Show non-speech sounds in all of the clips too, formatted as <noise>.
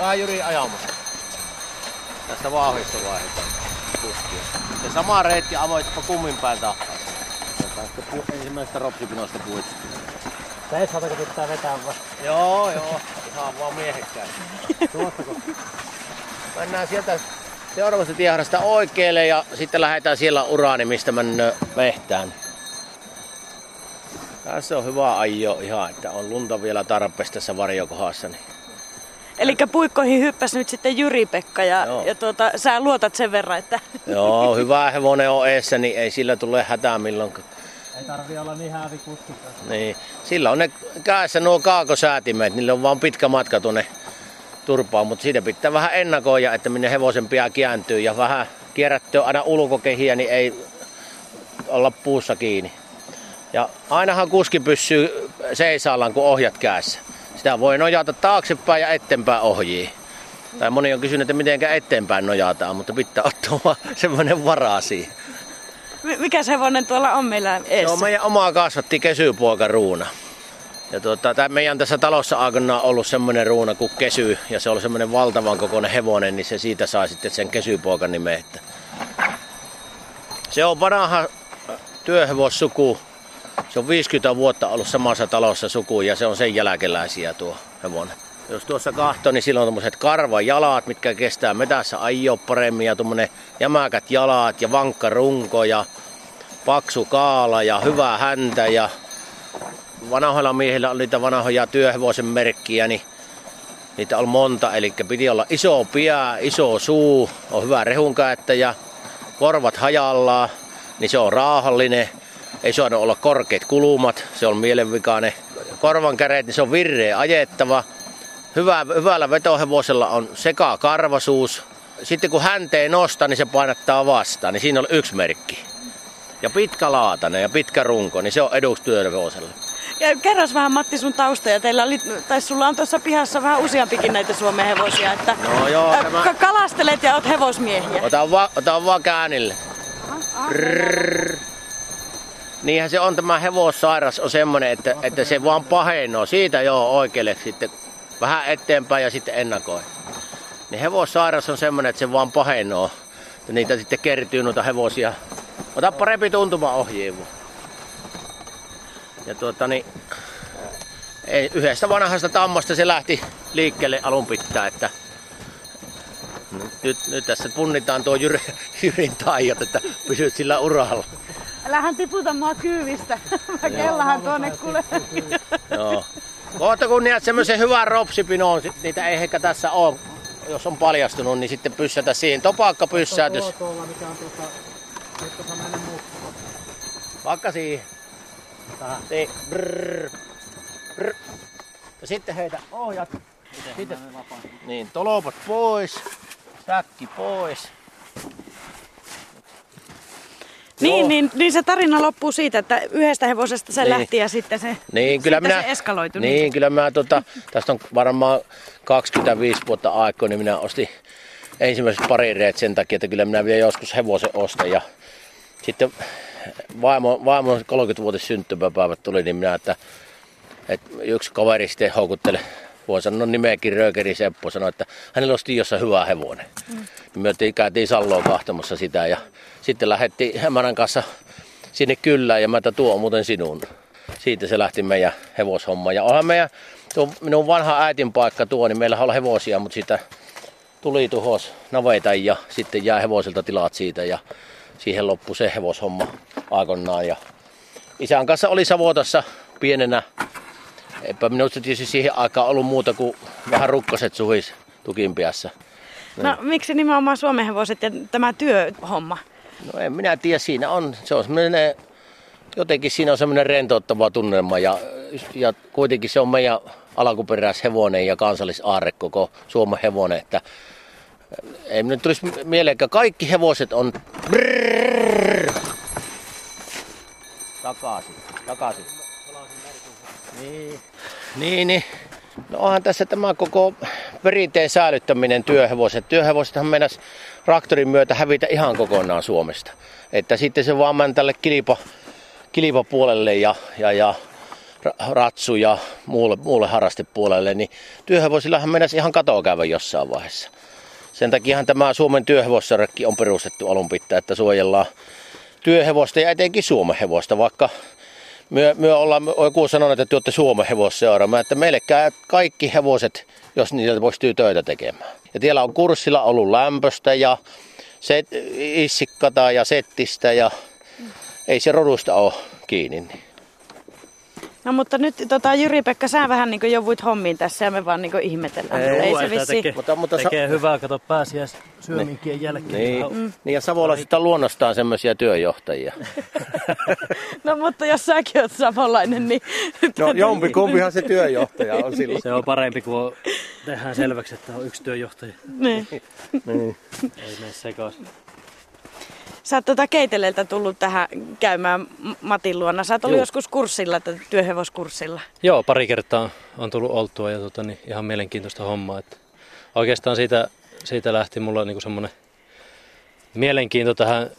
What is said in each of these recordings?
Vähän Jyri ajamassa. Tästä vauhdista vaihdetaan kuskia. Ja sama reitti avoitpa kummin päin tahtaa. Tästä pu- ensimmäisestä ropsipinosta puhuit. Seisaaltako pitää vetää vasta? Joo, joo. Ihan vaan miehekkään. Tuossako? Mennään sieltä seuraavasta tieharasta oikealle ja sitten lähdetään siellä uraani, mistä mennään mehtään. Tässä on hyvä ajo ihan, että on lunta vielä tarpeesta tässä varjokohdassa. Niin. Eli puikkoihin hyppäsi nyt sitten Jyri-Pekka ja, Joo. ja tuota, sä luotat sen verran, että Joo, hyvä hevonen on eessä, niin ei sillä tule hätää milloinkaan. Ei tarvi olla niin häävi. Niin. Sillä on ne käessä nuo kaakosäätimet, niillä on vaan pitkä matka tuonne turpaan, mutta siitä pitää vähän ennakoida, että minne hevosen pian kääntyy ja vähän kierrättyä aina ulkokehiä, niin ei olla puussa kiinni. Ja ainahan kuski pysyy seisaallaan, kun ohjat kädessä. Sitä voi nojata taaksepäin ja eteenpäin ohjiin. Tai moni on kysynyt, että miten eteenpäin nojataan, mutta pitää ottaa semmoinen varaa siihen. mi- mikä se hevonen tuolla on meillä Se eessä? on meidän oma kasvatti kesypoika Ruuna. Ja tuota, tää meidän tässä talossa aikana ollut semmoinen ruuna kuin kesy, ja se oli semmoinen valtavan kokoinen hevonen, niin se siitä saa sitten sen kesypoikan nimen. Että se on vanha työhevossuku. Se on 50 vuotta ollut samassa talossa suku ja se on sen jälkeläisiä tuo hevonen. Jos tuossa kahtoo, niin silloin on tommoset karvajalat, mitkä kestää metässä ajoa paremmin ja tuommoinen jämäkät jalat ja vankka runko ja paksu kaala ja hyvä häntä ja vanhoilla miehillä oli niitä vanhoja työhevosen merkkiä, niin niitä on monta, eli piti olla iso pää, iso suu, on hyvä rehunkäyttäjä, korvat hajallaan, niin se on raahallinen, ei saanut olla korkeat kulumat, se on mielenvikainen. Korvan käreet, niin se on virreä ajettava. Hyvä, hyvällä vetohevosella on seka karvasuus. Sitten kun hänteen nostaa, niin se painattaa vastaan, niin siinä on yksi merkki. Ja pitkä laatanen ja pitkä runko, niin se on eduksi työhevoselle. Ja kerros vähän Matti sun tausta ja teillä oli, tai sulla on tuossa pihassa vähän useampikin näitä Suomen hevosia, että No joo, ä, tämä- ka- kalastelet ja oot hevosmiehiä. Ota vaan, ota vaan käännille. Rrrr. Niinhän se on tämä hevossairas on semmonen, että, että se vaan pahenoo. Siitä joo oikealle sitten vähän eteenpäin ja sitten ennakoi. Niin hevossairas on semmonen, että se vaan pahenoo. Ja niitä sitten kertyy noita hevosia. Ota parempi tuntuma ohjiin. Ja tuota niin, ei, yhdestä vanhasta tammasta se lähti liikkeelle alun pitää, että nyt, nyt, tässä punnitaan tuo Jyri, Jyrin taijat, että pysyt sillä uralla. Älähän tiputa mua kyyvistä. <laughs> Mä kellahan tuonne kuule. Joo. Kohta kun näet semmoisen hyvän ropsipinoon, sit niitä ei ehkä tässä ole, jos on paljastunut, niin sitten pyssätä siihen. Topakka pyssäytys. Tuo tuolla, mikä on tuossa, nyt tuossa mennä mukaan. Vaikka siihen. Niin. Brrr. Brrr. Ja sitten heitä ohjat. Sitten, niin, tolopat pois. Säkki pois. Niin, niin, niin se tarina loppuu siitä, että yhdestä hevosesta se Niin. lähti ja sitten se, Niin, kyllä sitten minä, se eskaloitui. Niin, kyllä mä tota, tästä on varmaan 25 vuotta aikaa, niin minä ostin ensimmäiset parireet sen takia, että kyllä minä vielä joskus hevosen ostan. Ja sitten vaimo, vaimo 30-vuotis syntymäpäivät tuli, niin minä, että, että yksi kaveri sitten houkutteli, voi sanoa nimeäkin Röökeri Seppo, sanoi, että hänellä osti jossain hyvä hevonen. Mm. Niin me käytiin Salloon kahtamassa sitä ja sitten lähdettiin Hämärän kanssa sinne kylään ja mä, että tuo muuten sinun. Siitä se lähti meidän hevoshomma. Ja onhan meidän, tuo minun vanha äitin paikka tuo, niin meillä on hevosia, mutta sitä tuli tuhos naveita ja sitten jää hevosilta tilat siitä ja siihen loppui se hevoshomma aikoinaan. Ja isän kanssa oli Savotassa pienenä. Eipä minusta tietysti siihen aikaan ollut muuta kuin vähän rukkaset suhis tukinpiässä. No miksi nimenomaan Suomen hevoset ja tämä työhomma? No en minä tiedä, siinä on, se on semmoinen, jotenkin siinä on semmoinen rentouttava tunnelma ja, ja kuitenkin se on meidän alkuperäishevonen ja kansallisaarre koko Suomen hevonen, että ei minun tulisi mieleen, että kaikki hevoset on brrrr. takaisin, takaisin. Niin, niin, niin. No onhan tässä tämä koko perinteen säilyttäminen työhevoset. Työhevosethan mennäisi traktorin myötä hävitä ihan kokonaan Suomesta. Että sitten se vaan meni tälle kilpa, kilpapuolelle ja, ja, ja ra- ratsu ja muulle, muulle harrastepuolelle, niin työhevosillahan mennäisi ihan katoa käydä jossain vaiheessa. Sen takiahan tämä Suomen työhevossarrekki on perustettu alun pitää, että suojellaan työhevosta ja etenkin Suomen hevosta, vaikka myö, myö ollaan joku sanonut, että te olette Suomen hevosseuraamme, että meille käy kaikki hevoset, jos niitä pystyy töitä tekemään. Ja siellä on kurssilla ollut lämpöstä ja set, issikkata ja settistä ja ei se rodusta ole kiinni. Niin. No mutta nyt tota, Jyri-Pekka, sä vähän niin jouduit hommiin tässä ja me vaan niin ihmetellään. Ei, ei se vissi. tekee. Mutta, mutta Tekee hyvää, kato pääsiäis syöminkien jälkeen. Niin, mm. niin ja Savolaiset on luonnostaan semmoisia työjohtajia. <laughs> No mutta jos säkin oot samanlainen, niin... No <laughs> jompikumpihan se työjohtaja on silloin. Se on parempi, kun tehdään selväksi, että on yksi työjohtaja. niin. Niin. Ei mene sekaisin. Sä oot tota Keiteleeltä tullut tähän käymään Matin luona. Sä oot ollut Juu. joskus kurssilla, työhevoskurssilla. Joo, pari kertaa on tullut oltua ja tota, niin ihan mielenkiintoista hommaa. Että oikeastaan siitä, siitä lähti mulla niinku semmoinen mielenkiinto tähän,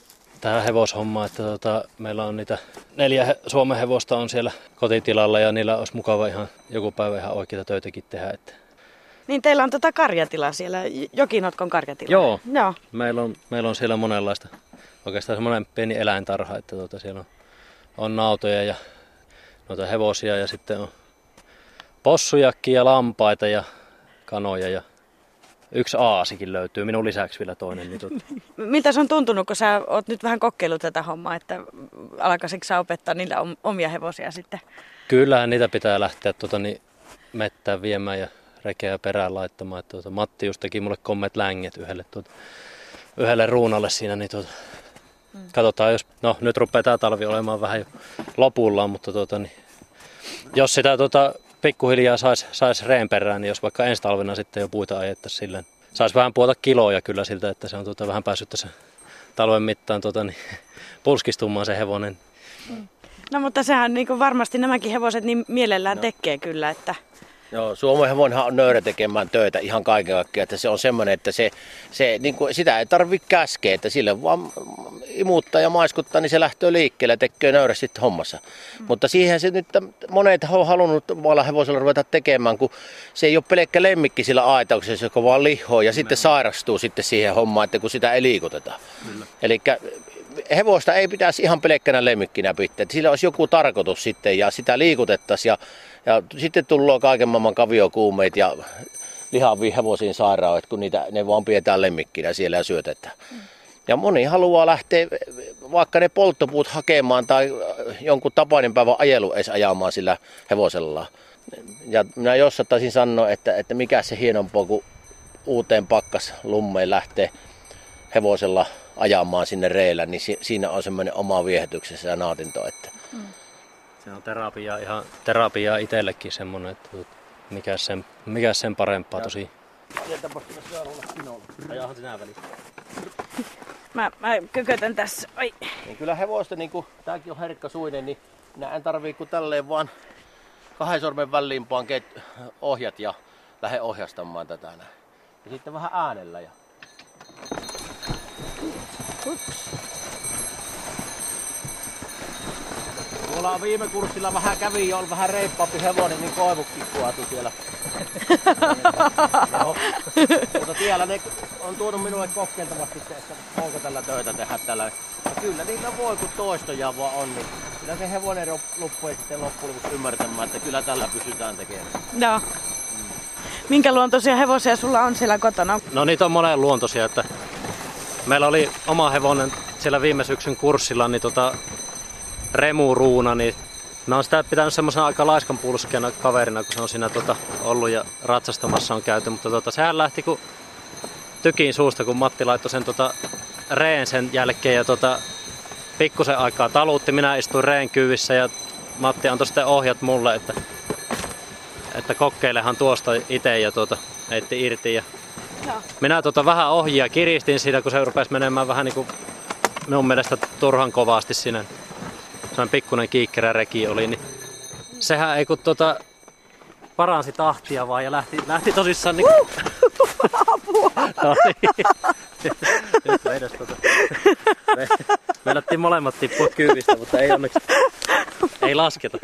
tähän hevoshommaan, että tota, meillä on niitä neljä Suomen hevosta on siellä kotitilalla ja niillä olisi mukava ihan joku päivä ihan oikeita töitäkin tehdä. Että Niin teillä on tota karjatila siellä, Jokinotkon karjatila. Joo. Joo. meillä, on, meillä on siellä monenlaista, oikeastaan semmoinen pieni eläintarha, että tota, siellä on, on nautoja ja noita hevosia ja sitten on possujakin ja lampaita ja kanoja ja yksi aasikin löytyy, minun lisäksi vielä toinen. Niin tota, <laughs> Miltä se on tuntunut, kun sä oot nyt vähän kokeillut tätä hommaa, että alkaisitko sä opettaa niillä om- omia hevosia sitten? kyllähän niitä pitää lähteä tota, niin, mettään viemään ja rekeä perään laittamaan. Että, tota, Matti just teki mulle kommet länget yhdelle, tota, yhdelle ruunalle siinä. Niin, tota, Katsotaan, jos, no nyt rupeaa tämä talvi olemaan vähän jo lopullaan, mutta tota, niin, jos sitä tota, pikkuhiljaa saisi sais reen perään, niin jos vaikka ensi talvena sitten jo puita ajettaisiin silleen, saisi vähän puolta kiloja kyllä siltä, että se on tota, vähän päässyt tässä talven mittaan tota, niin, <laughs> pulskistumaan se hevonen. No mutta sehän niin varmasti nämäkin hevoset niin mielellään no. tekee kyllä, että Joo, Suomen hevonenhan on nöyrä tekemään töitä ihan kaiken kaikkiaan, että se on semmoinen, että se, se niin kuin, sitä ei tarvitse käskeä, että sille vaan imuttaa ja maiskuttaa, niin se lähtee liikkeelle ja tekee nöyrä sitten hommassa. Mm. Mutta siihen se nyt monet on halunnut vailla hevosella ruveta tekemään, kun se ei ole pelkkä lemmikki sillä aitauksessa, joka vaan lihoo ja sitten sairastuu sitten siihen hommaan, että kun sitä ei liikuteta. Eli hevosta ei pitäisi ihan pelkkänä lemmikkinä pitää. Sillä olisi joku tarkoitus sitten ja sitä liikutettaisiin ja, ja sitten tulee kaiken maailman kaviokuumeet ja lihavia hevosiin sairaudet, kun niitä, ne vaan pidetään lemmikkinä siellä ja syötetään. Ja moni haluaa lähteä vaikka ne polttopuut hakemaan tai jonkun tapainen päivän ajelu edes ajamaan sillä hevosella. Ja minä jossain taisin sanoa, että, että mikä se hienompaa kuin uuteen pakkas lummeen lähtee hevosella ajamaan sinne reillä, niin si- siinä on semmoinen oma viehätyksessä ja nautinto. Että Se on terapiaa, ihan terapiaa itsellekin semmonen, että mikä sen, mikä sen parempaa tosi. Ajahan sinä väliin. <laughs> mä, mä kökötän tässä. Ai. niin kyllä hevosta, niin kuin tämäkin on herkkä suinen, niin minä en tarvii kuin tälleen vaan kahden sormen väliin vaan ket- ohjat ja lähde ohjastamaan tätä näin. Ja sitten vähän äänellä. Ja... Tuolla on viime kurssilla vähän kävi jo, on vähän reippaampi hevonen, niin koivukki kuatu siellä. <laughs> Mutta siellä ne on tuonut minulle kokeiltavasti se, että onko tällä töitä tehdä tällä. Ja kyllä niillä voi, kun toistoja vaan on, niin kyllä se hevonen loppujen sitten loppujen lopuksi ymmärtämään, että kyllä tällä pysytään tekemään. Joo. Minkä luontoisia hevosia sulla on siellä kotona? No niitä on monen luontoisia, että meillä oli oma hevonen siellä viime syksyn kurssilla, niin tota Remu Ruuna, niin mä oon sitä pitänyt semmoisena aika laiskan pulskeena kaverina, kun se on siinä tota, ollut ja ratsastamassa on käyty, mutta tota, sehän lähti kun tykin suusta, kun Matti laittoi sen tota, reen sen jälkeen ja tota, pikkusen aikaa taluutti. Minä istuin reen kyyvissä ja Matti antoi sitten ohjat mulle, että, että kokeilehan tuosta itse ja tuota, heitti irti. Ja Joo. minä tota vähän ohjia kiristin siinä, kun se rupesi menemään vähän niin kuin minun mielestä turhan kovasti sinne. Sellainen pikkuinen kiikkerä reki oli, niin sehän ei kun tota, paransi tahtia vaan ja lähti, lähti tosissaan niin... <laughs> Apua! <laughs> no niin. Nyt meidät tota... Me, meinattiin molemmat tippua kyydistä, mutta ei onneksi, <laughs> Ei lasketa.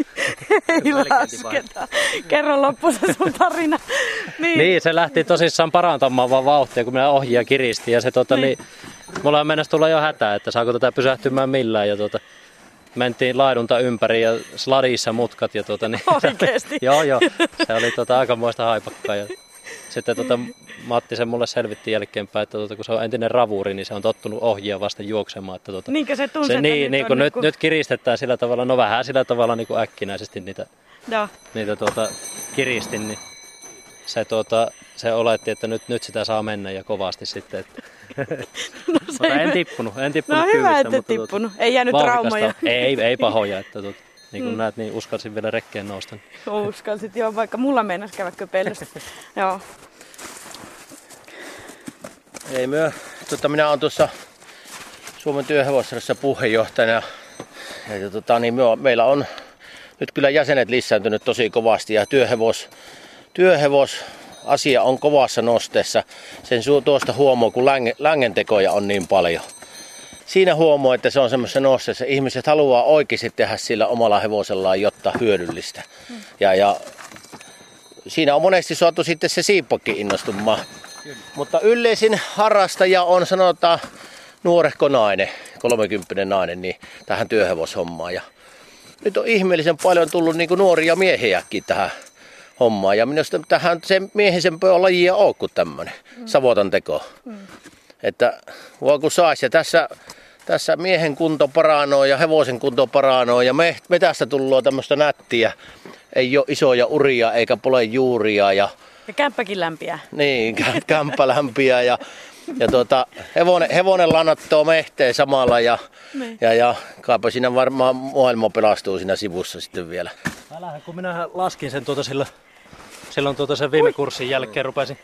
Ei lasketa. Kerro loppu se sun tarina. <laughs> Niin. niin, se lähti tosissaan parantamaan vaan vauhtia, kun minä ohjia kiristin. Ja se tota, niin. niin mulla on mennessä tulla jo hätää, että saako tätä pysähtymään millään. Ja tota, mentiin laidunta ympäri ja sladissa mutkat. Ja tota, niin, Oikeesti? <laughs> joo, joo. Se oli tota, aikamoista haipakkaa. Ja sitten tota, Matti sen mulle selvitti jälkeenpäin, että tota, kun se on entinen ravuri, niin se on tottunut ohjia vasta juoksemaan. Että, tota, Niinkö se tunsi, se, niin, niin, kun nyt, niin nyt kiristetään sillä tavalla, no vähän sillä tavalla niin kuin äkkinäisesti niitä, Joo. niitä tuota, kiristin, niin se, tuota, se oletti, että nyt, nyt sitä saa mennä ja kovasti sitten. Että. <laughs> No, se mutta en tippunut, en tippunut No hyvä, että mutta tippunut. Tuota, ei jäänyt traumaja. Ei, ei pahoja, että tuota, niin kuin mm. näet, niin uskalsin vielä rekkeen nousta. Uskalsit, joo, vaikka mulla meinas käydä köpellystä. <laughs> joo. Ei myö. Tota, minä olen tuossa Suomen työhevosarjassa puheenjohtajana. Ja, tota, niin myö, meillä on nyt kyllä jäsenet lisääntynyt tosi kovasti ja työhevos, työhevos asia on kovassa nosteessa. Sen tuosta huomaa, kun länge, längentekoja on niin paljon. Siinä huomaa, että se on semmoisessa nosteessa. Ihmiset haluaa oikeasti tehdä sillä omalla hevosellaan, jotta hyödyllistä. Ja, ja siinä on monesti saatu sitten se siippokki innostumaan. Mutta yleisin harrastaja on sanotaan nuorehko nainen, 30 nainen, niin tähän työhevoshommaan. Ja nyt on ihmeellisen paljon tullut niin kuin nuoria miehiäkin tähän hommaan. Ja minusta tähän se miehisempää lajia ole kuin tämmöinen mm. savotan teko. Mm. Että voi kun saisi. Ja tässä, tässä miehen kunto paranoo ja hevosen kunto paranoo ja me, metästä tullut tämmöistä nättiä. Ei ole isoja uria eikä pole juuria ja ja kämppäkin lämpiä. Niin, kämppä lämpiä ja, ja tuota, hevonen, hevonen lannattoo mehteen samalla ja, niin. ja, ja kaapa siinä varmaan maailma pelastuu siinä sivussa sitten vielä. Älähän, kun minä laskin sen tuota sillä, silloin tuota sen viime kurssin jälkeen rupesin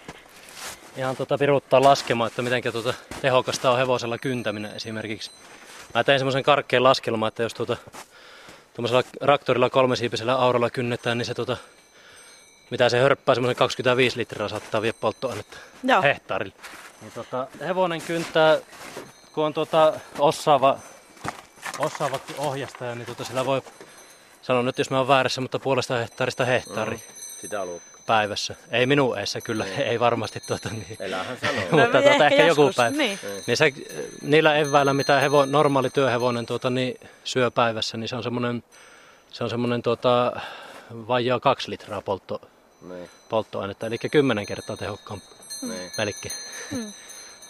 ihan tuota viruttaa laskemaan, että miten tuota tehokasta on hevosella kyntäminen esimerkiksi. Mä tein semmoisen karkkeen laskelman, että jos tuota, tuommoisella raktorilla kolmesiipisellä auralla kynnetään, niin se tuota, mitä se hörppää, semmoisen 25 litraa saattaa vie polttoainetta Joo. hehtaarille. Niin tota, hevonen kyntää, kun on tota, osaava, osaava ohjastaja, niin tota, sillä voi sanoa nyt, jos mä oon väärässä, mutta puolesta hehtaarista hehtaari. Mm, sitä päivässä. Ei minun eessä kyllä, niin. ei varmasti tuota niin. Elähän sanoo. <laughs> mutta tuota, ehkä, ehkä joku päivä. Niin. niin se, niillä eväillä, mitä hevo, normaali työhevonen tuota, niin, syö päivässä, niin se on semmoinen se on semmoinen tuota, vajaa kaksi litraa poltto, niin. polttoainetta, eli kymmenen kertaa tehokkaampi niin. melkein. Mm.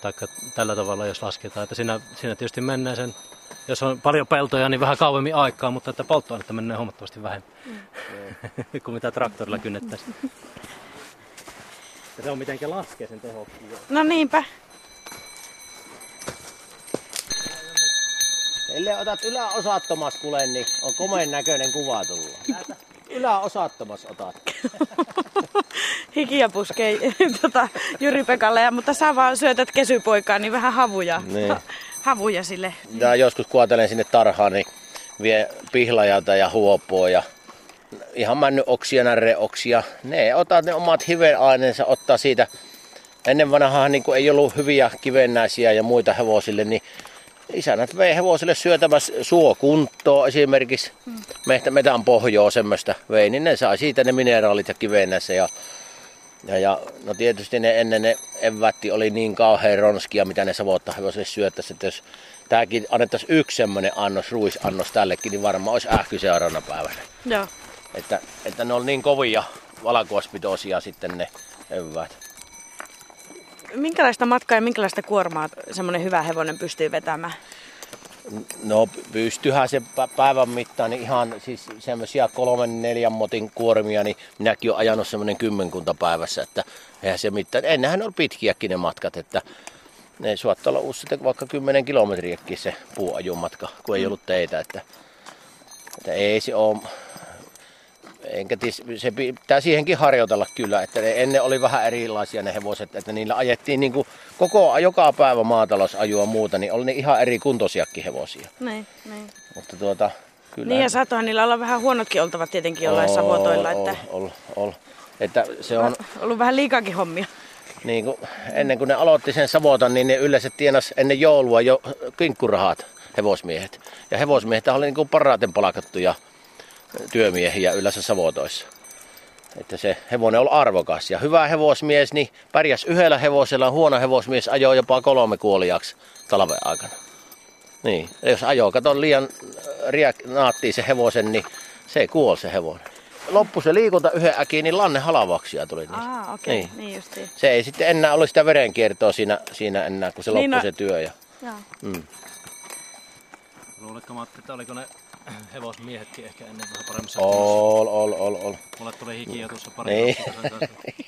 Taikka tällä tavalla, jos lasketaan, että siinä, siinä tietysti menee sen, jos on paljon peltoja, niin vähän kauemmin aikaa, mutta että polttoainetta menee huomattavasti vähemmän mm. <laughs> kuin mitä traktorilla kynnettäisiin. Ja se on mitenkä laskee sen tehokkuuden. No niinpä. Ellei otat yläosattomas kuule, niin on komeen näköinen kuva tullut. Yläosattomas otat. <laughs> Hikiä puskee <laughs> tota, Jyri Pekalle, mutta sä vaan syötät kesypoikaan, niin vähän havuja, niin. havuja sille. Ja joskus kuotelen sinne tarhaan, niin vie pihlajalta ja huopua ja ihan männyoksia, närreoksia. Ne ottaa ne omat hivenaineensa, ottaa siitä. Ennen vanhaa niin ei ollut hyviä kivennäisiä ja muita hevosille, niin isännät vei hevosille syötämässä suokuntoa esimerkiksi. Hmm. Meitä, metän pohjoa semmoista vei, niin ne sai siitä ne mineraalit ja kivennässä. Ja, ja, ja, no tietysti ne ennen ne evätti oli niin kauhean ronskia, mitä ne savottaa hevosille syöttäisi, että jos tämäkin annettaisiin yksi semmoinen annos, ruisannos tällekin, niin varmaan olisi ähky seuraavana päivänä. Joo. Että, että ne on niin kovia valkuaispitoisia sitten ne eväät minkälaista matkaa ja minkälaista kuormaa semmoinen hyvä hevonen pystyy vetämään? No pystyhän se päivän mittaan niin ihan siis semmoisia kolmen neljän motin kuormia, niin minäkin olen ajanut semmoinen kymmenkunta päivässä, että eihän se mitään. Ennenhän on pitkiäkin ne matkat, että ne suottaa olla uusi vaikka 10 kilometriäkin se puuajumatka, kun ei ollut teitä, että, että ei se ole enkä tis, se pitää siihenkin harjoitella kyllä, että ne ennen oli vähän erilaisia ne hevoset, että niillä ajettiin niin kuin koko, joka päivä maatalousajua muuta, niin oli ne ihan eri kuntoisiakin hevosia. Niin, niin. Mutta tuota, kyllä. Niin ja saatohan niillä olla vähän huonotkin oltavat tietenkin jollain ol, savotoilla. Että... Ol, ol, Että se on... Ollut vähän liikakin hommia. Niin kuin, ennen kuin ne aloitti sen savotan, niin ne yleensä tienas ennen joulua jo kinkkurahat hevosmiehet. Ja hevosmiehet oli niin kuin parhaiten palkattuja työmiehiä yleensä savotoissa. Että se hevonen on arvokas. Ja hyvä hevosmies, niin pärjäs yhdellä hevosella, huono hevosmies ajoi jopa kolme kuoliaksi talven aikana. Niin, ja jos ajoo, kato liian riak, naattii se hevosen, niin se kuoli se hevonen. Loppu se liikunta yhden äkiin, niin lanne halavaksia tuli niistä. Aa, okei, okay. niin. niin justiin. Se ei sitten enää ollut sitä verenkiertoa siinä, siinä enää, kun se Niin, loppui no- se työ. Ja, Joo. mm. Luuletko Matti, että oliko ne hevosmiehetkin ehkä ennen vähän kunnossa? Ol, ol, ol, ol. Mulle tuli hikiä tuossa pari Niin. niin.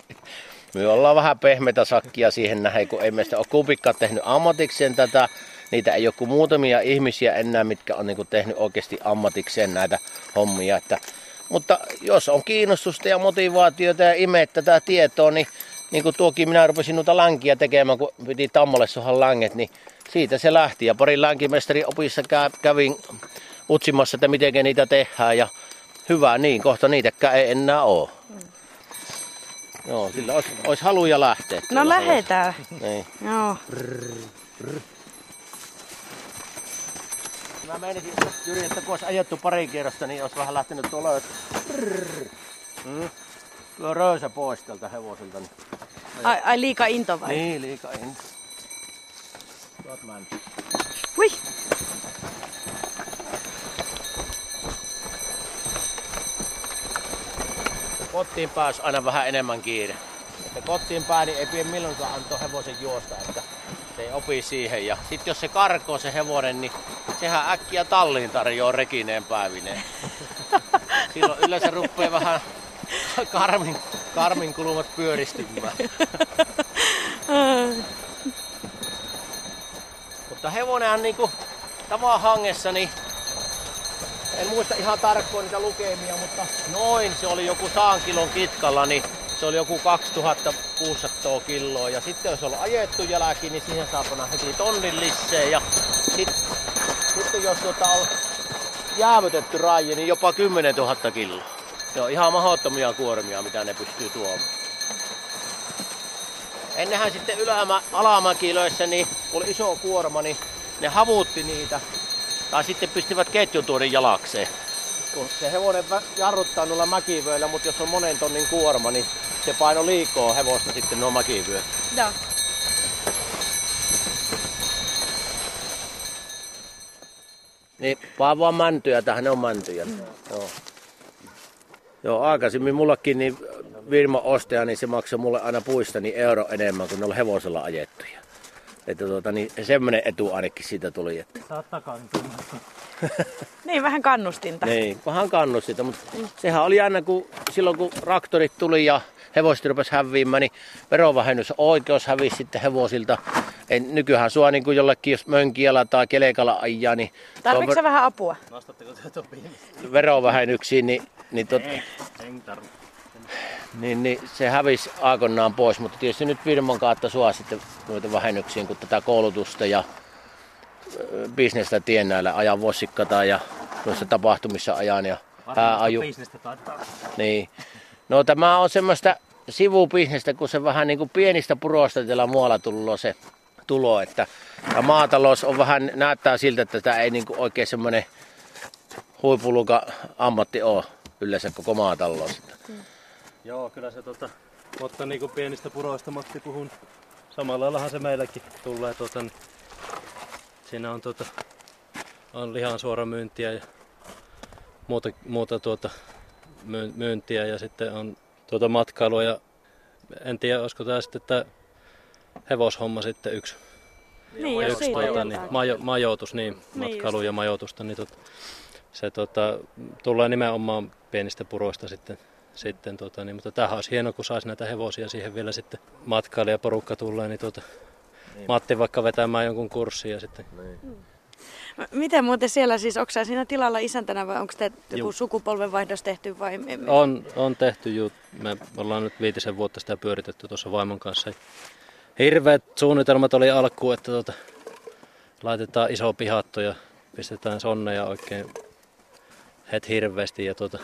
<laughs> Me ollaan vähän pehmeitä sakkia siihen nähden, kun ei meistä ole kupikkaan tehnyt ammatikseen tätä. Niitä ei ole kuin muutamia ihmisiä enää, mitkä on niinku tehnyt oikeasti ammatikseen näitä hommia. Että, mutta jos on kiinnostusta ja motivaatiota ja imee tätä tietoa, niin niin kuin tuokin minä rupesin noita länkiä tekemään, kun piti Tammolle sohan länget, niin siitä se lähti. Ja pari länkimestarin opissa kä- kävin utsimassa, että miten niitä tehdään. Ja hyvä niin, kohta niitäkään ei enää ole. Joo, sillä olisi, olisi haluja lähteä. No lähetään. Niin. Joo. Mä menisin, Jyri, että kun olisi ajettu pari kierrosta, niin olisi vähän lähtenyt tuolla. Mm. Tuo röysä pois tältä hevoselta. Niin, Ai, ai liika into vai? niin liika in. Tuot. Hui. Kotiin pääsi aina vähän enemmän kiire. Ja kotiin pää, niin ei pidä milloinkaan antaa hevosen juosta, että se ei opi siihen. Ja sitten jos se karkoo se hevonen, niin sehän äkkiä talliin tarjoaa rekineen päivineen. <laughs> Silloin yleensä rupeaa vähän karmin, karmin kulmat pyöristymään. <laughs> Mutta hevonenhan niinku tavan hangessa, niin en muista ihan tarkkoin niitä lukemia, mutta noin se oli joku saan kilon kitkalla, niin se oli joku 2600 kiloa. Ja sitten jos on ajettu jälki, niin siihen saa panna heti tonnin lisseen. Ja sit, sitten jos tuota on jäävytetty raiji, niin jopa 10 000 kiloa. Se on ihan mahdottomia kuormia, mitä ne pystyy tuomaan. Ennenhän sitten ylämä, alamäkilöissä, niin kun oli iso kuorma, niin ne havuutti niitä. Tai sitten pistivät ketjutuorin jalakseen. Kun se hevonen jarruttaa noilla mäkivöillä, mutta jos on monen tonnin kuorma, niin se paino liikoo hevosta sitten nuo mäkivyöt. Joo. Niin, vaan vaan mäntyjä, tähän ne on mäntyjä. Joo. Joo, aikaisemmin mullakin niin Virma ostaja, niin se maksoi mulle aina puista niin euro enemmän kuin ne oli hevosella ajettuja. Että tuota, niin semmoinen etu ainakin siitä tuli. Että, Saat. Niin, vähän kannustinta. niin, vähän kannusti sitä, mutta sehän oli aina, kun silloin kun traktorit tuli ja hevoset rupesi häviämään, niin verovähennysoikeus hävisi sitten hevosilta. En, nykyään sua niin kuin jollekin, jos mönkiällä tai kelekalla ajaa, niin Tarvitsetko sä vähän apua? Nostatteko te Topi? verovähennyksiin, niin, niin, tot, En tarvi. Niin, niin se hävisi aikoinaan pois, mutta tietysti nyt firman kautta sua sitten noita vähennyksiin, kun tätä koulutusta ja bisnestä tiennäillä ajan vossikkata ja noissa tapahtumissa ajan ja taitaa. Niin. No tämä on semmoista sivubisnestä, kun se vähän niin kuin pienistä puroista tällä muualla tullut se tulo, että ja maatalous on vähän, näyttää siltä, että tämä ei niin kuin oikein semmoinen huipuluka ammatti ole yleensä koko maatalous. Joo, kyllä se tota, mutta niinku pienistä puroista Matti puhun. Samalla laillahan se meilläkin tulee tota, niin siinä on tota, on lihan suora myyntiä ja muuta, muuta tuota myy- myyntiä ja sitten on tuota matkailua ja en tiedä olisiko tämä sitten tämä hevoshomma sitten yksi, Niin, yksi siitä tuota, niin, majo, majoitus, niin, matkailu ja majoitusta, niin tota, se tota, tulee nimenomaan pienistä puroista sitten. Sitten tota, niin, mutta tämähän olisi hieno, kun saisi näitä hevosia siihen vielä sitten matkailijaporukka tulee, niin tota, Matti vaikka vetämään jonkun kurssin ja sitten M- Miten muuten siellä siis, onko sä siinä tilalla isäntänä vai onko te joku Juu. sukupolvenvaihdos tehty vai? On, on tehty jut. Me ollaan nyt viitisen vuotta sitä pyöritetty tuossa vaimon kanssa. Hirveät suunnitelmat oli alkuun, että tuota, laitetaan iso pihatto ja pistetään sonneja oikein het hirveästi. Ja tuota,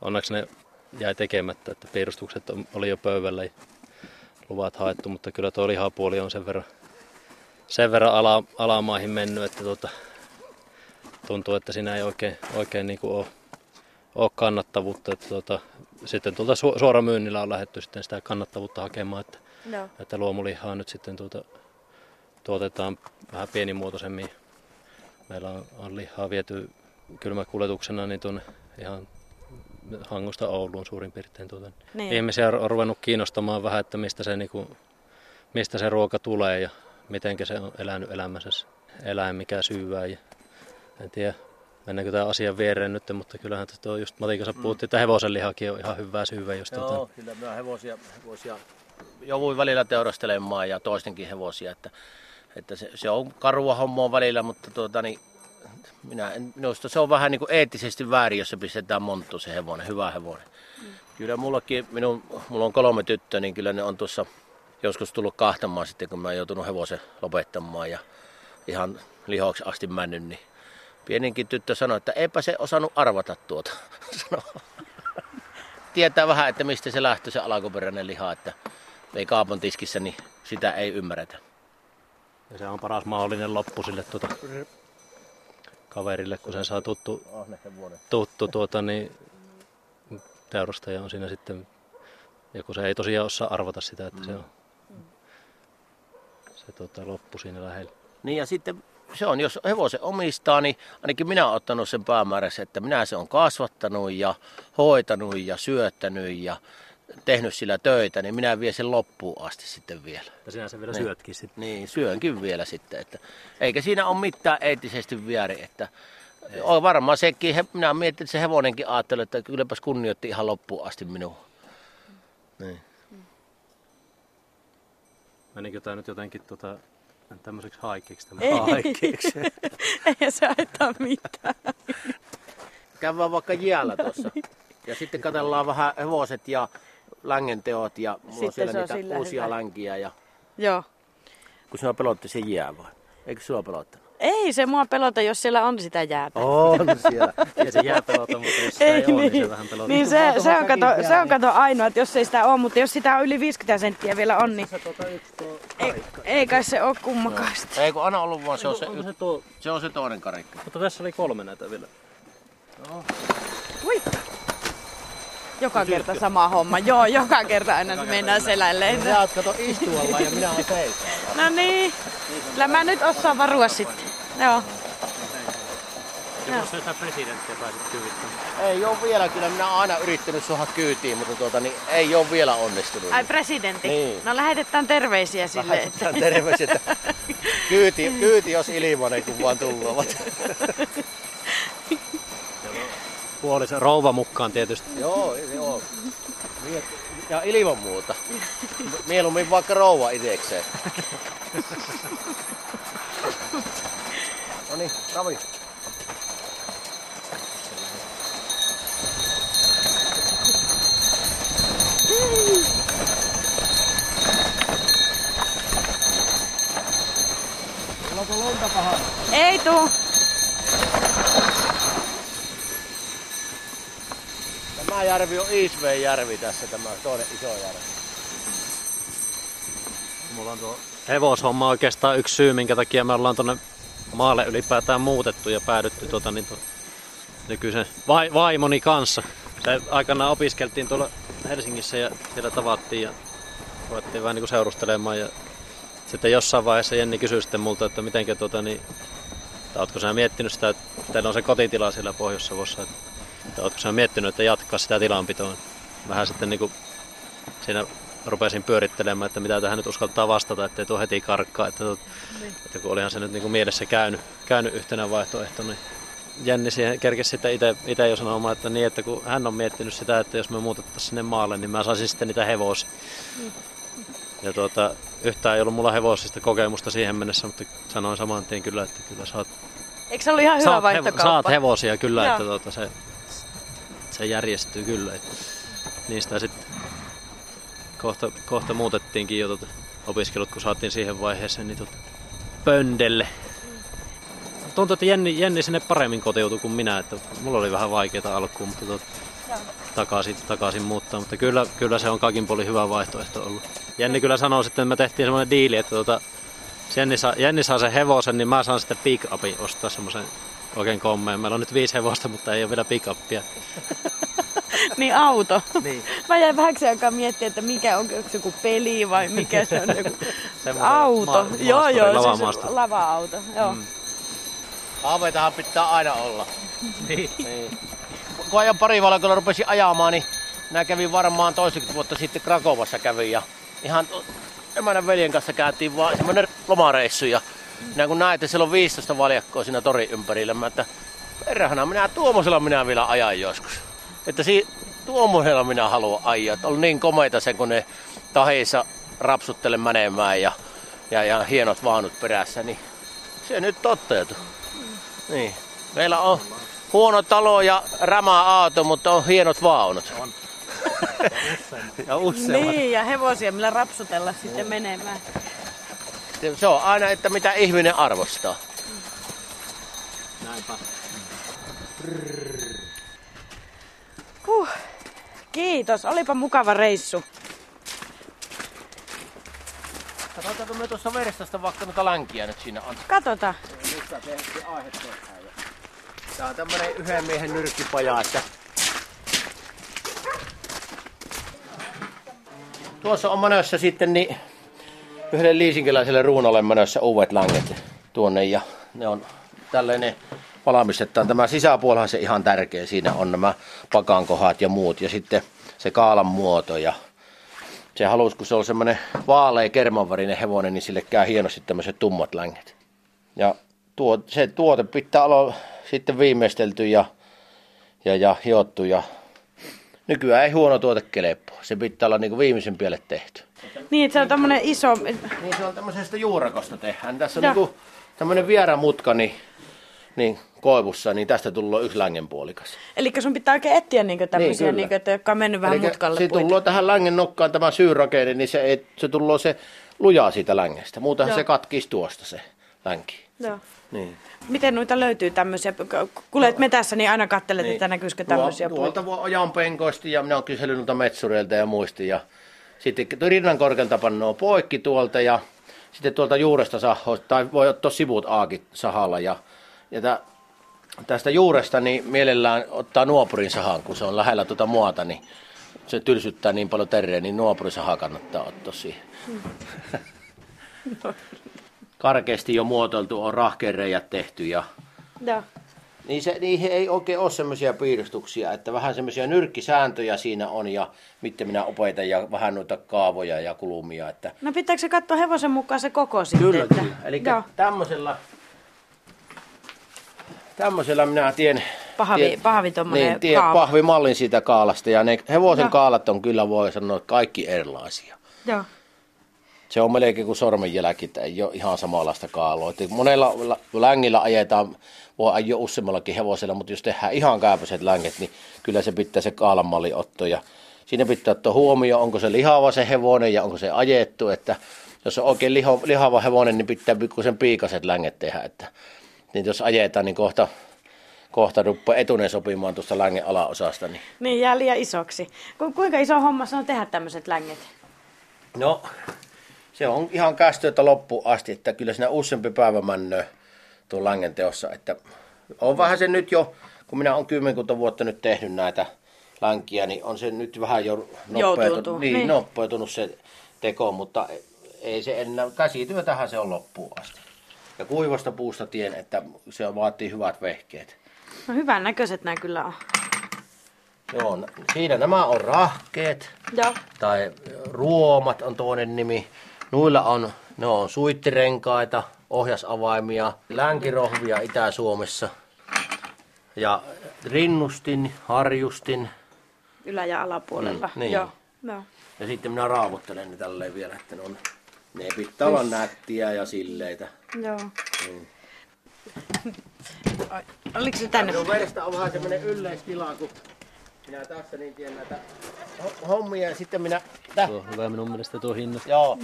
onneksi ne jäi tekemättä, että piirustukset oli jo pöydällä ja luvat haettu, mutta kyllä tuo lihapuoli on sen verran, sen verran ala, alamaihin mennyt, että tuota, tuntuu, että siinä ei oikein, oikein niin kuin ole ole kannattavuutta. Että tuota, sitten tuolta su- suoramyynnillä on lähdetty sitten sitä kannattavuutta hakemaan, että, Joo. että luomulihaa nyt sitten tuota, tuotetaan vähän pienimuotoisemmin. Meillä on, on lihaa viety kylmäkuljetuksena niin tuonne ihan Hangosta Ouluun suurin piirtein. Tuota. Niin. Ihmisiä on ruvennut kiinnostamaan vähän, että mistä se, niinku, mistä se ruoka tulee ja miten se on elänyt elämänsä eläin, mikä syyvää. Ja en tiedä, mennäänkö tämä asian viereen nyt, mutta kyllähän tuo just Matin kanssa puhuttiin, että hevosen lihakin on ihan hyvää syyvää. Jos Joo, tuota, kyllä mä hevosia, hevosia jouduin välillä teurastelemaan ja toistenkin hevosia, että, että se, se, on karua hommaa välillä, mutta tuota, niin, minä en, minusta se on vähän niin kuin eettisesti väärin, jos se pistetään monttu se hevonen, hyvä hevonen. Mm. Kyllä mullakin, minun, mulla on kolme tyttöä, niin kyllä ne on tuossa joskus tullut kahtamaan sitten, kun mä oon joutunut hevosen lopettamaan ja ihan lihoksi asti mennyt, niin pieninkin tyttö sanoi, että eipä se osannut arvata tuota. <laughs> Sanoi tietää vähän, että mistä se lähtö se alkuperäinen liha, että ei kaupan tiskissä, niin sitä ei ymmärretä. ja se on paras mahdollinen loppu sille tuota, kaverille, kun sen saa tuttu, tuttu tuota, niin teurastaja on siinä sitten, ja kun se ei tosiaan osaa arvata sitä, että se on se tuota, loppu siinä lähellä. Niin ja sitten se on, jos hevosen omistaa, niin ainakin minä olen ottanut sen päämäärässä, että minä se on kasvattanut ja hoitanut ja syöttänyt ja tehnyt sillä töitä, niin minä vien sen loppuun asti sitten vielä. Ja sinä sen vielä Niin. syötkin sitten. Niin, syönkin vielä sitten. Että, eikä siinä ole mitään eettisesti väärin. Että, on varmaan sekin, he, minä mietin, että se hevonenkin ajatteli, että kylläpäs kunnioitti ihan loppuun asti minua. Niin. Menikö tämä nyt jotenkin tota, tämmöiseksi haikeeksi tämä Ei. Haikeeksi. <laughs> Ei se haittaa mitään. Käydään vaikka jäällä tuossa. Ja sitten katsellaan vähän hevoset ja längenteot ja mulla on siellä se on niitä sillä uusia hyvä. länkiä. Ja, Joo. kun sinua pelotti se jää vai? Eikö sinua pelottanut? Ei se mua pelota, jos siellä on sitä jäätä. On siellä. Ei se jää pelota, mutta jos ei, ei ole, niin se vähän pelottaa. niin se, se, on kato, se on kato ainoa, että jos ei sitä ole, mutta jos sitä on yli 50 senttiä vielä on, niin ei, ei kai se ole kummakaan sitä. Ei kun aina ollut vaan se on se, Onko se tuo, se, on se toinen karikka. mutta tässä oli kolme näitä vielä. Ui. Joka kerta sama homma. Joo, joka kerta aina se mennään selälleen. Sä oot kato istualla ja minä olen seisoo. No niin. Kyllä mä nyt osaan varua sitten. Joo. Joku se sitä presidenttiä pääsit kyvittämään. Ei ole vielä, kyllä minä olen aina yrittänyt suha kyytiin, mutta tuota, niin ei ole vielä onnistunut. Ai presidentti. Niin. No lähetetään terveisiä sille. Että... Lähetetään terveisiä, että kyyti, kyyti jos ilmanen, kun vaan tulevat. <laughs> Puolisen rouva mukaan tietysti. joo, joo. Ja ilman muuta. Mieluummin vaikka rouva itsekseen. No niin, Ravi. Lunta pahaa? Ei tuu. Tämä järvi on Iisveen järvi tässä, tämä toinen iso järvi. Mulla on tuo hevoshomma oikeastaan yksi syy, minkä takia me ollaan tonne maalle ylipäätään muutettu ja päädytty tuota, niin tuon nykyisen vai, vaimoni kanssa. Se aikanaan opiskeltiin tuolla Helsingissä ja siellä tavattiin ja ruvettiin vähän niin kuin seurustelemaan ja sitten jossain vaiheessa Jenni kysyi sitten multa, että mitenkä tuota, niin, ootko sinä miettinyt sitä, että teillä on se kotitila siellä Pohjois-Savossa, että, että ootko sinä miettinyt, että jatkaa sitä tilanpitoa. Vähän sitten niin kuin siinä rupesin pyörittelemään, että mitä tähän nyt uskaltaa vastata, ettei tuo heti karkkaa. Että, tuot, että kun olihan se nyt niin kuin mielessä käynyt, käynyt yhtenä vaihtoehtona, niin Jenni siihen kerkesi sitten itse jo sanomaan, että niin, että kun hän on miettinyt sitä, että jos me muutettaisiin sinne maalle, niin mä saisin sitten niitä hevosia. Ja tuota, yhtään ei ollut mulla hevosista kokemusta siihen mennessä, mutta sanoin saman tien kyllä, että kyllä saat, Eikö se ollut ihan hyvä saat, vaihtokauppa? saat hevosia kyllä, Joo. että tuota, se, se järjestyy kyllä. Että niistä sitten kohta, kohta muutettiinkin jo tuota, opiskelut, kun saatiin siihen vaiheeseen, niin tuota, pöndelle. Tuntuu, että Jenni, Jenni sinne paremmin kotiutui kuin minä, että mulla oli vähän vaikeaa alkuun, mutta tuota, takaisin, takaisin muuttaa, mutta kyllä, kyllä se on kaikin puolin hyvä vaihtoehto ollut. Jenni kyllä sanoi sitten, että me tehtiin semmoinen diili, että tuota, Jenni, saa, Jenni saa sen hevosen, niin mä saan sitten pick upin ostaa semmoisen oikein kommeen. Meillä on nyt viisi hevosta, mutta ei ole vielä pick-upia. <laughs> niin auto. Niin. Mä jäin vähäksi aikaa miettiä, että mikä on, onko se joku peli vai mikä se on joku <laughs> auto. ma- joo, maasturi, joo, lavamaasturi. siis lava-auto. Joo. Mm. Haaveitahan pitää aina olla. Niin. <laughs> Niin. Kun ajan pari valkoilla rupesin ajamaan, niin minä kävin varmaan toisikymmentä vuotta sitten Krakovassa kävin ja ihan emännän veljen kanssa käytiin vaan semmoinen lomareissu ja minä kun näin, että siellä on 15 valjakkoa siinä tori ympärillä, mä että perhana minä tuommoisella minä vielä ajan joskus. Että si- tuommoisella minä haluan ajaa. Että on niin komeita se, kun ne taheissa rapsuttele menemään ja, ja, ja hienot vaunut perässä, niin se nyt toteutui. Niin. Meillä on huono talo ja rämä auto, mutta on hienot vaunut. On. <laughs> ja useammat. Niin, ja hevosia, millä rapsutella sitten menemään. Se on aina, että mitä ihminen arvostaa. Näinpä. Huh. Kiitos, olipa mukava reissu. Katsotaanko me tuossa verestasta vaikka noita länkiä nyt siinä on. Katsotaan. Tää on tämmönen yhden miehen nyrkkipaja, että Tuossa on menossa sitten niin yhdelle liisinkiläiselle ruunalle menossa uudet länget tuonne ja ne on tällainen valmistetaan. Tämä sisäpuolihan se ihan tärkeä. Siinä on nämä pakankohat ja muut ja sitten se kaalan muoto ja se halusi, kun se on semmoinen vaalea kermanvarinen hevonen, niin sille käy hienosti tämmöiset tummat länget. Ja tuo, se tuote pitää olla sitten viimeistelty ja, ja, ja hiottu ja nykyään ei huono tuote keleppo. Se pitää olla niin kuin viimeisen piele tehty. Niin, se on tämmönen iso... Niin se on tämmöisestä juurakosta tehdään. Tässä on Joo. niin kuin tämmöinen vieramutka niin, niin koivussa, niin tästä tulee yksi längenpuolikas. Eli sun pitää oikein etsiä niinku tämmöisiä, Niin, niinku, että jotka on mennyt vähän Elikkä mutkalle Se tulee tähän längen nokkaan tämä syyrakenne, niin se, ei, se tulee se lujaa siitä längestä. Muutenhan Joo. se katkisi tuosta se länki. Joo. Niin. Miten noita löytyy tämmöisiä? Kulet metässä, niin aina kattelet, että näkyisikö tämmöisiä Tuo- puita. Tuolta voi ojan penkoista ja minä olen kysellyt noilta metsureilta ja muista. Ja sitten rinnan korkealta pannoo poikki tuolta ja sitten tuolta juuresta saho, tai voi ottaa sivut aakit sahalla. Ja, ja tä, tästä juuresta niin mielellään ottaa nuopurin sahan, kun se on lähellä tuota muota, niin se tylsyttää niin paljon tereen, niin nuopurin saha kannattaa ottaa siihen. <laughs> Karkeasti jo muotoiltu on rahkereijät tehty ja Joo. Niin se, niihin ei oikein ole semmoisia piirustuksia, että vähän semmoisia nyrkkisääntöjä siinä on ja miten minä opetan ja vähän noita kaavoja ja kulumia. Että No pitääkö se katsoa hevosen mukaan se koko sitten? kyllä, että... kyllä. Eli Joo. tämmöisellä, tämmöisellä minä tien, Pahvi, tien- pahvi niin, tien, kaava. pahvimallin siitä kaalasta ja ne hevosen Joo. kaalat on kyllä voi sanoa kaikki erilaisia. Joo. Se on melkein kuin sormenjälki, että ei ole ihan samanlaista kaaloa. Että monella la- längillä ajetaan, voi ajaa useammallakin hevosella, mutta jos tehdään ihan käypäiset länget, niin kyllä se pitää se kaalanmalli ottaa. Ja siinä pitää ottaa huomioon, onko se lihava se hevonen ja onko se ajettu. Että jos on oikein liho, lihava hevonen, niin pitää pikkusen piikaset länget tehdä. Että, niin jos ajetaan, niin kohta, kohta rupeaa etunen sopimaan tuosta längen alaosasta. Niin Niin, jää liian isoksi. Ku, kuinka iso homma se on tehdä tämmöiset länget? No, se on ihan kästyötä loppuun asti, että kyllä siinä useampi päivä männöö tuon langen teossa. Että on vähän se nyt jo, kun minä olen kymmenkunta vuotta nyt tehnyt näitä länkiä, niin on se nyt vähän jo nopeutunut, niin, niin. nopeutunut se teko, mutta ei se enää, käsityötähän se on loppuun asti. Ja kuivasta puusta tien, että se vaatii hyvät vehkeet. No hyvän näköiset nämä kyllä on. Joo, siinä nämä on rahkeet. Joo. tai ruomat on toinen nimi. Nuilla on, ne on suittirenkaita, ohjasavaimia, länkirohvia Itä-Suomessa. Ja rinnustin, harjustin Ylä- ja alapuolella. Mm, niin. Joo. Joo. ja sitten minä raavuttelen ne tälleen vielä, että ne on ne pitää olla nättiä ja silleitä. Joo. Mm. Oliko se tänne? Minun verestä on vähän semmoinen yleistila, kun minä tässä niin teen näitä ho- hommia ja sitten minä... Täh, Tuo on hyvä minun mielestä tuo hinta. Joo.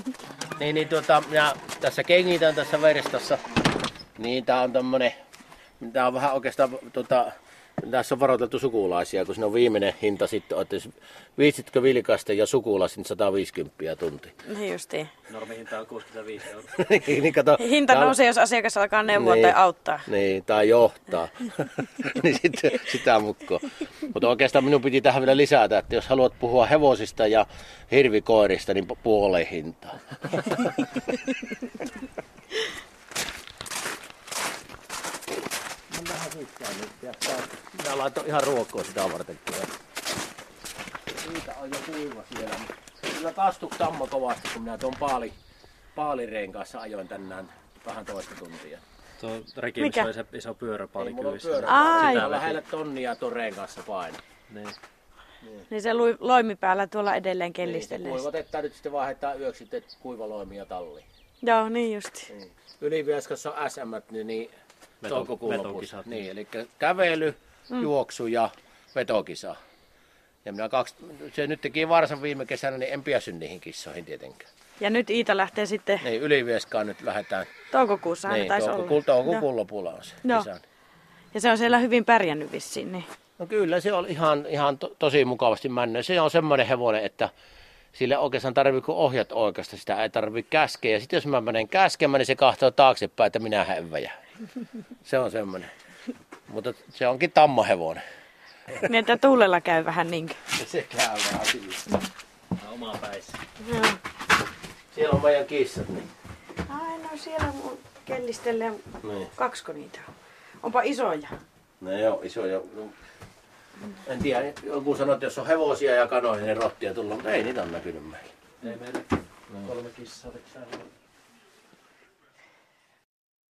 Niin, niin tuota, minä tässä kengitän tässä veristossa. Niin tää on tommonen, tää on vähän oikeastaan tota, Tässä on varoiteltu sukulaisia, kun siinä on viimeinen hinta sitten, että viitsitkö vilkasta ja sukulaiset, niin 150 tunti. Niin justiin. Normihinta on 65 euroa. <laughs> niin, kato, Hinta täällä- nousee, jos asiakas alkaa neuvoa Niin. tai auttaa. Niin, tai johtaa. <laughs> niin sitten sitä mukkoa. Mutta oikeastaan minun piti tähän vielä lisätä, että jos haluat puhua hevosista ja hirvikoirista, niin pu- puoleen hintaa. <laughs> Sisään nyt. Minä laitoin ihan ruokkoa sitä varten. kyllä. Siitä on jo kuiva siellä. Kyllä kastuk tamma kovasti, kun minä tuon paali, paalireen kanssa ajoin tänään vähän toista tuntia. Tuo reki, Mikä? missä oli se iso pyöräpaali kyvissä. pyörä. Sitä on lähellä tonnia tuon reen kanssa paino. Niin. Niin se lui, loimi päällä tuolla edelleen Niin, se kellistelee. kuivatetaan nyt sitten vaihdetaan yöksi sitten kuivaloimia talliin. Joo, niin justi. Niin. Ylivieskassa on SM, niin, niin Veto- toukokuun lopussa. vetokisat. Niin, eli kävely, mm. juoksu ja vetokisa. Ja minä kaksi, se nyt teki varsan viime kesänä, niin en päässyt niihin kissoihin tietenkään. Ja nyt Iita lähtee sitten Niin, Ylivieskaan nyt lähdetään. toukokuussa Niin, taisi toukokuun, olla. toukokuun Joo. lopulla on se Joo. kisa. Ja se on siellä hyvin pärjännyt vissiin. Niin. No kyllä se on ihan, ihan to, tosi mukavasti mennyt. Se on semmoinen hevonen, että sille oikeastaan tarvii kun ohjat oikeasta, sitä ei tarvii käskeä. Ja sitten jos mä menen käskemään, niin se kahtoo taaksepäin, että minä häväjä. Se on semmoinen. Mutta se onkin tammahevonen. niin, että tuulella käy vähän niin. Se käy vähän sillä. On omaa päissä. Joo. Siellä on meidän kissat. Niin. Ai no siellä mun kellistelee. niin. Kaksko niitä on. Onpa isoja. Ne joo, isoja. No, En tiedä, joku sanoi, että jos on hevosia ja kanoja, niin rottia tullut, mutta ei niitä ole näkynyt meillä. Ei meillä kolme kissaa.